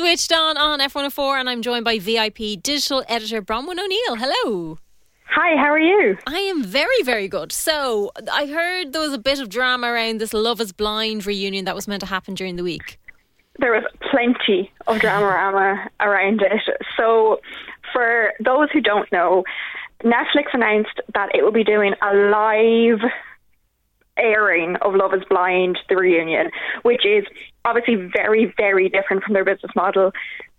Switched on on F104, and I'm joined by VIP digital editor Bronwyn O'Neill. Hello. Hi, how are you? I am very, very good. So, I heard there was a bit of drama around this Love is Blind reunion that was meant to happen during the week. There was plenty of drama around it. So, for those who don't know, Netflix announced that it will be doing a live airing of Love is Blind, the reunion, which is obviously very, very different from their business model.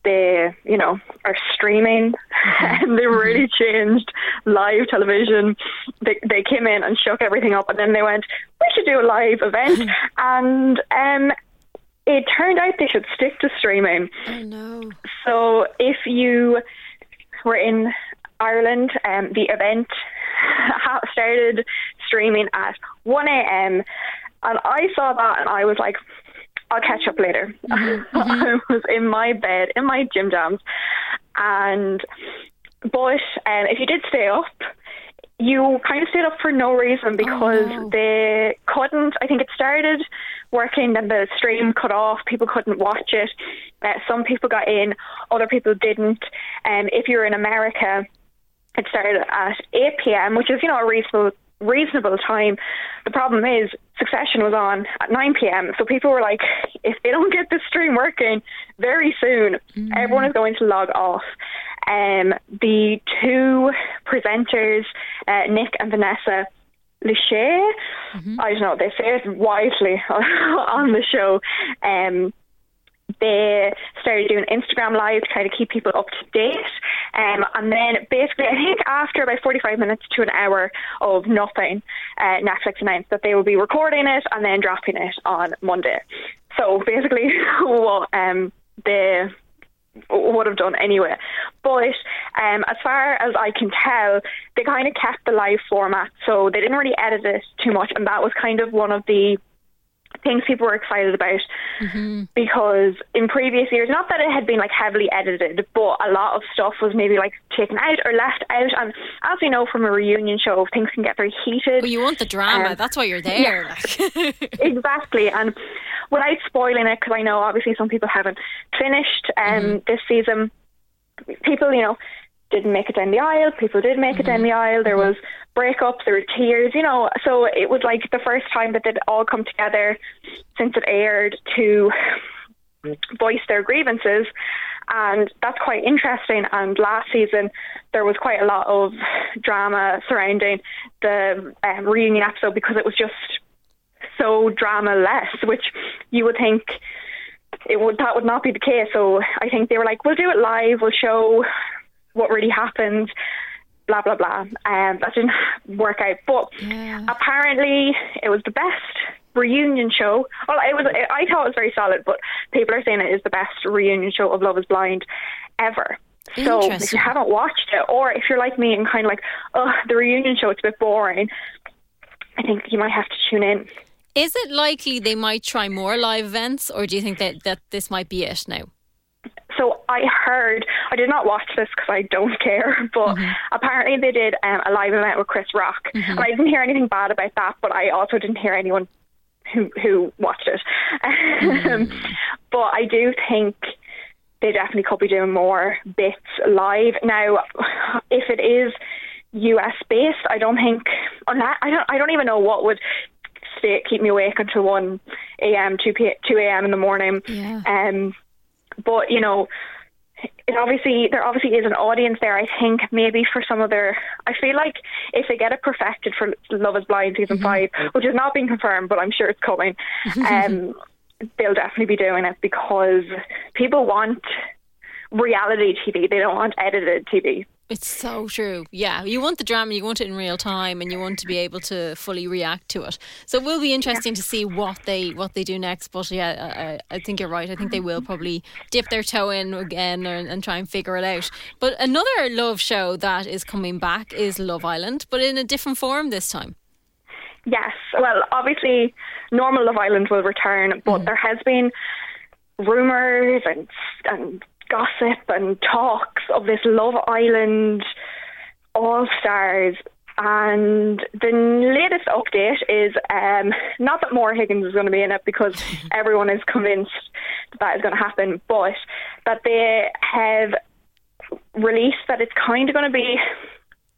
They, you know, are streaming and they really changed live television. They, they came in and shook everything up and then they went, we should do a live event. and um, it turned out they should stick to streaming. Oh, no. So if you were in Ireland, um, the event started streaming at 1 a.m. And I saw that and I was like, I'll catch up later. Mm-hmm. I was in my bed, in my gym jams. And, but um, if you did stay up, you kind of stayed up for no reason because oh, no. they couldn't. I think it started working, then the stream cut off. People couldn't watch it. Uh, some people got in, other people didn't. And um, if you're in America, it started at 8 p.m., which is, you know, a reasonable reasonable time. The problem is Succession was on at 9 p.m. So people were like, if they don't get this stream working very soon, mm-hmm. everyone is going to log off. Um, the two presenters, uh, Nick and Vanessa Lachey, mm-hmm. I don't know, they say it wisely on the show. Um, they started doing Instagram live to try to keep people up to date. Um, and then basically, I think after about 45 minutes to an hour of nothing, uh, Netflix announced that they will be recording it and then dropping it on Monday. So basically, what um, they would have done anyway. But um, as far as I can tell, they kind of kept the live format, so they didn't really edit it too much, and that was kind of one of the things people were excited about mm-hmm. because in previous years, not that it had been like heavily edited, but a lot of stuff was maybe like taken out or left out. And as we know from a reunion show, things can get very heated. Well, you want the drama. Um, That's why you're there. Yeah, exactly. And without spoiling it, because I know obviously some people haven't finished um, mm-hmm. this season, people, you know, didn't make it down the aisle. People did make mm-hmm. it down mm-hmm. the aisle. There was breakups, there were tears, you know. So it was like the first time that they'd all come together since it aired to voice their grievances. And that's quite interesting. And last season, there was quite a lot of drama surrounding the um, reunion episode because it was just so drama less, which you would think it would that would not be the case. So I think they were like, we'll do it live. We'll show what really happened, blah blah blah. Um, that didn't work out, but yeah. apparently it was the best reunion show. Well, it was. I thought it was very solid, but people are saying it is the best reunion show of Love Is Blind ever. So if you haven't watched it, or if you're like me and kind of like, oh, the reunion show, it's a bit boring. I think you might have to tune in. Is it likely they might try more live events, or do you think that, that this might be it now? I heard, I did not watch this because I don't care, but mm-hmm. apparently they did um, a live event with Chris Rock, mm-hmm. and I didn't hear anything bad about that, but I also didn't hear anyone who who watched it. Mm-hmm. but I do think they definitely could be doing more bits live now. If it is US based, I don't think. I don't. I don't even know what would stay keep me awake until one a.m. two p two a.m. in the morning. Yeah. Um, but you know, it obviously there obviously is an audience there. I think maybe for some of their, I feel like if they get it perfected for Love Is Blind season mm-hmm. five, which is not being confirmed, but I'm sure it's coming. um, they'll definitely be doing it because people want reality TV. They don't want edited TV. It's so true. Yeah, you want the drama, you want it in real time, and you want to be able to fully react to it. So it will be interesting yeah. to see what they what they do next. But yeah, I, I, think you're right. I think they will probably dip their toe in again and, and try and figure it out. But another love show that is coming back is Love Island, but in a different form this time. Yes. Well, obviously, normal Love Island will return, but mm. there has been rumours and and gossip and talks of this Love Island All Stars and the latest update is um, not that Maura Higgins is going to be in it because everyone is convinced that, that is going to happen, but that they have released that it's kind of going to be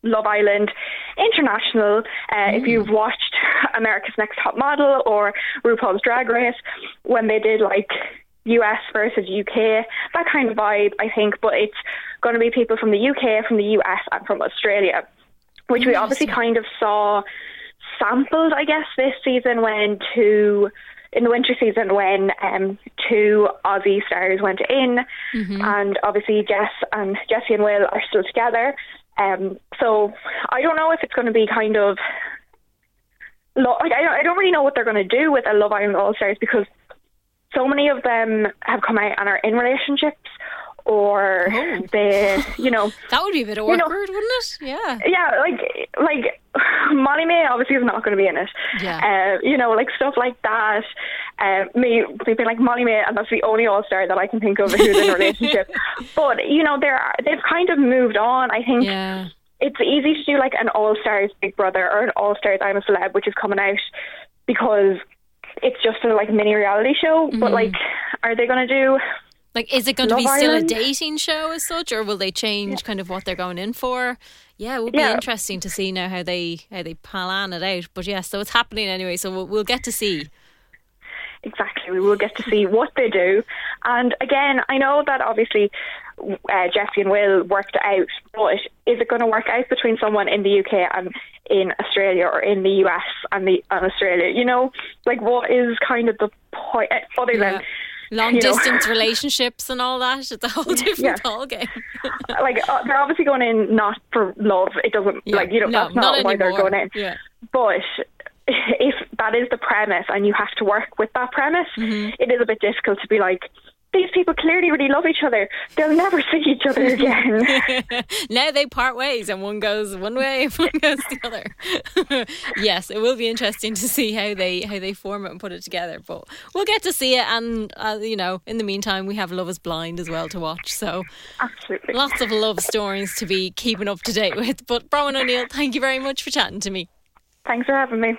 Love Island International. Uh, mm. If you've watched America's Next Top Model or RuPaul's Drag Race, when they did like US versus UK, that kind of vibe, I think, but it's going to be people from the UK, from the US, and from Australia which we obviously kind of saw sampled, I guess, this season when two in the winter season when um, two Aussie stars went in, mm-hmm. and obviously Jess and Jesse and Will are still together. Um, so I don't know if it's going to be kind of like I don't, I don't really know what they're going to do with a Love Island All Stars because so many of them have come out and are in relationships or oh. they, you know, that would be a bit awkward, you know, wouldn't it? Yeah, yeah, like like Molly-Mae obviously is not going to be in it. Yeah, uh, you know, like stuff like that. Uh, me, me being like Molly-Mae, and that's the only All Star that I can think of who's in a relationship. but you know, they're they've kind of moved on. I think. Yeah. It's easy to do like an All Stars Big Brother or an All Stars I'm a Celeb, which is coming out because it's just a like mini reality show. Mm-hmm. But like, are they going to do like, is it going Love to be Island? still a dating show as such, or will they change yeah. kind of what they're going in for? Yeah, it will be yeah. interesting to see now how they how they plan it out. But yeah, so it's happening anyway. So we'll, we'll get to see. Exactly, we will get to see what they do. And again, I know that obviously uh, Jessie and Will worked out, but is it going to work out between someone in the UK and in Australia or in the US and the and Australia? You know, like what is kind of the point other yeah. than long distance relationships and all that. It's a whole different yeah. ball game. like uh, they're obviously going in not for love. It doesn't yeah. like you know no, that's not, not why they're going in. Yeah. But if that is the premise and you have to work with that premise, mm-hmm. it is a bit difficult to be like, these people clearly really love each other. They'll never see each other again. now they part ways and one goes one way and one goes the other. yes, it will be interesting to see how they how they form it and put it together. But we'll get to see it, and uh, you know, in the meantime, we have Love Is Blind as well to watch. So absolutely, lots of love stories to be keeping up to date with. But Bronwyn O'Neill, thank you very much for chatting to me. Thanks for having me.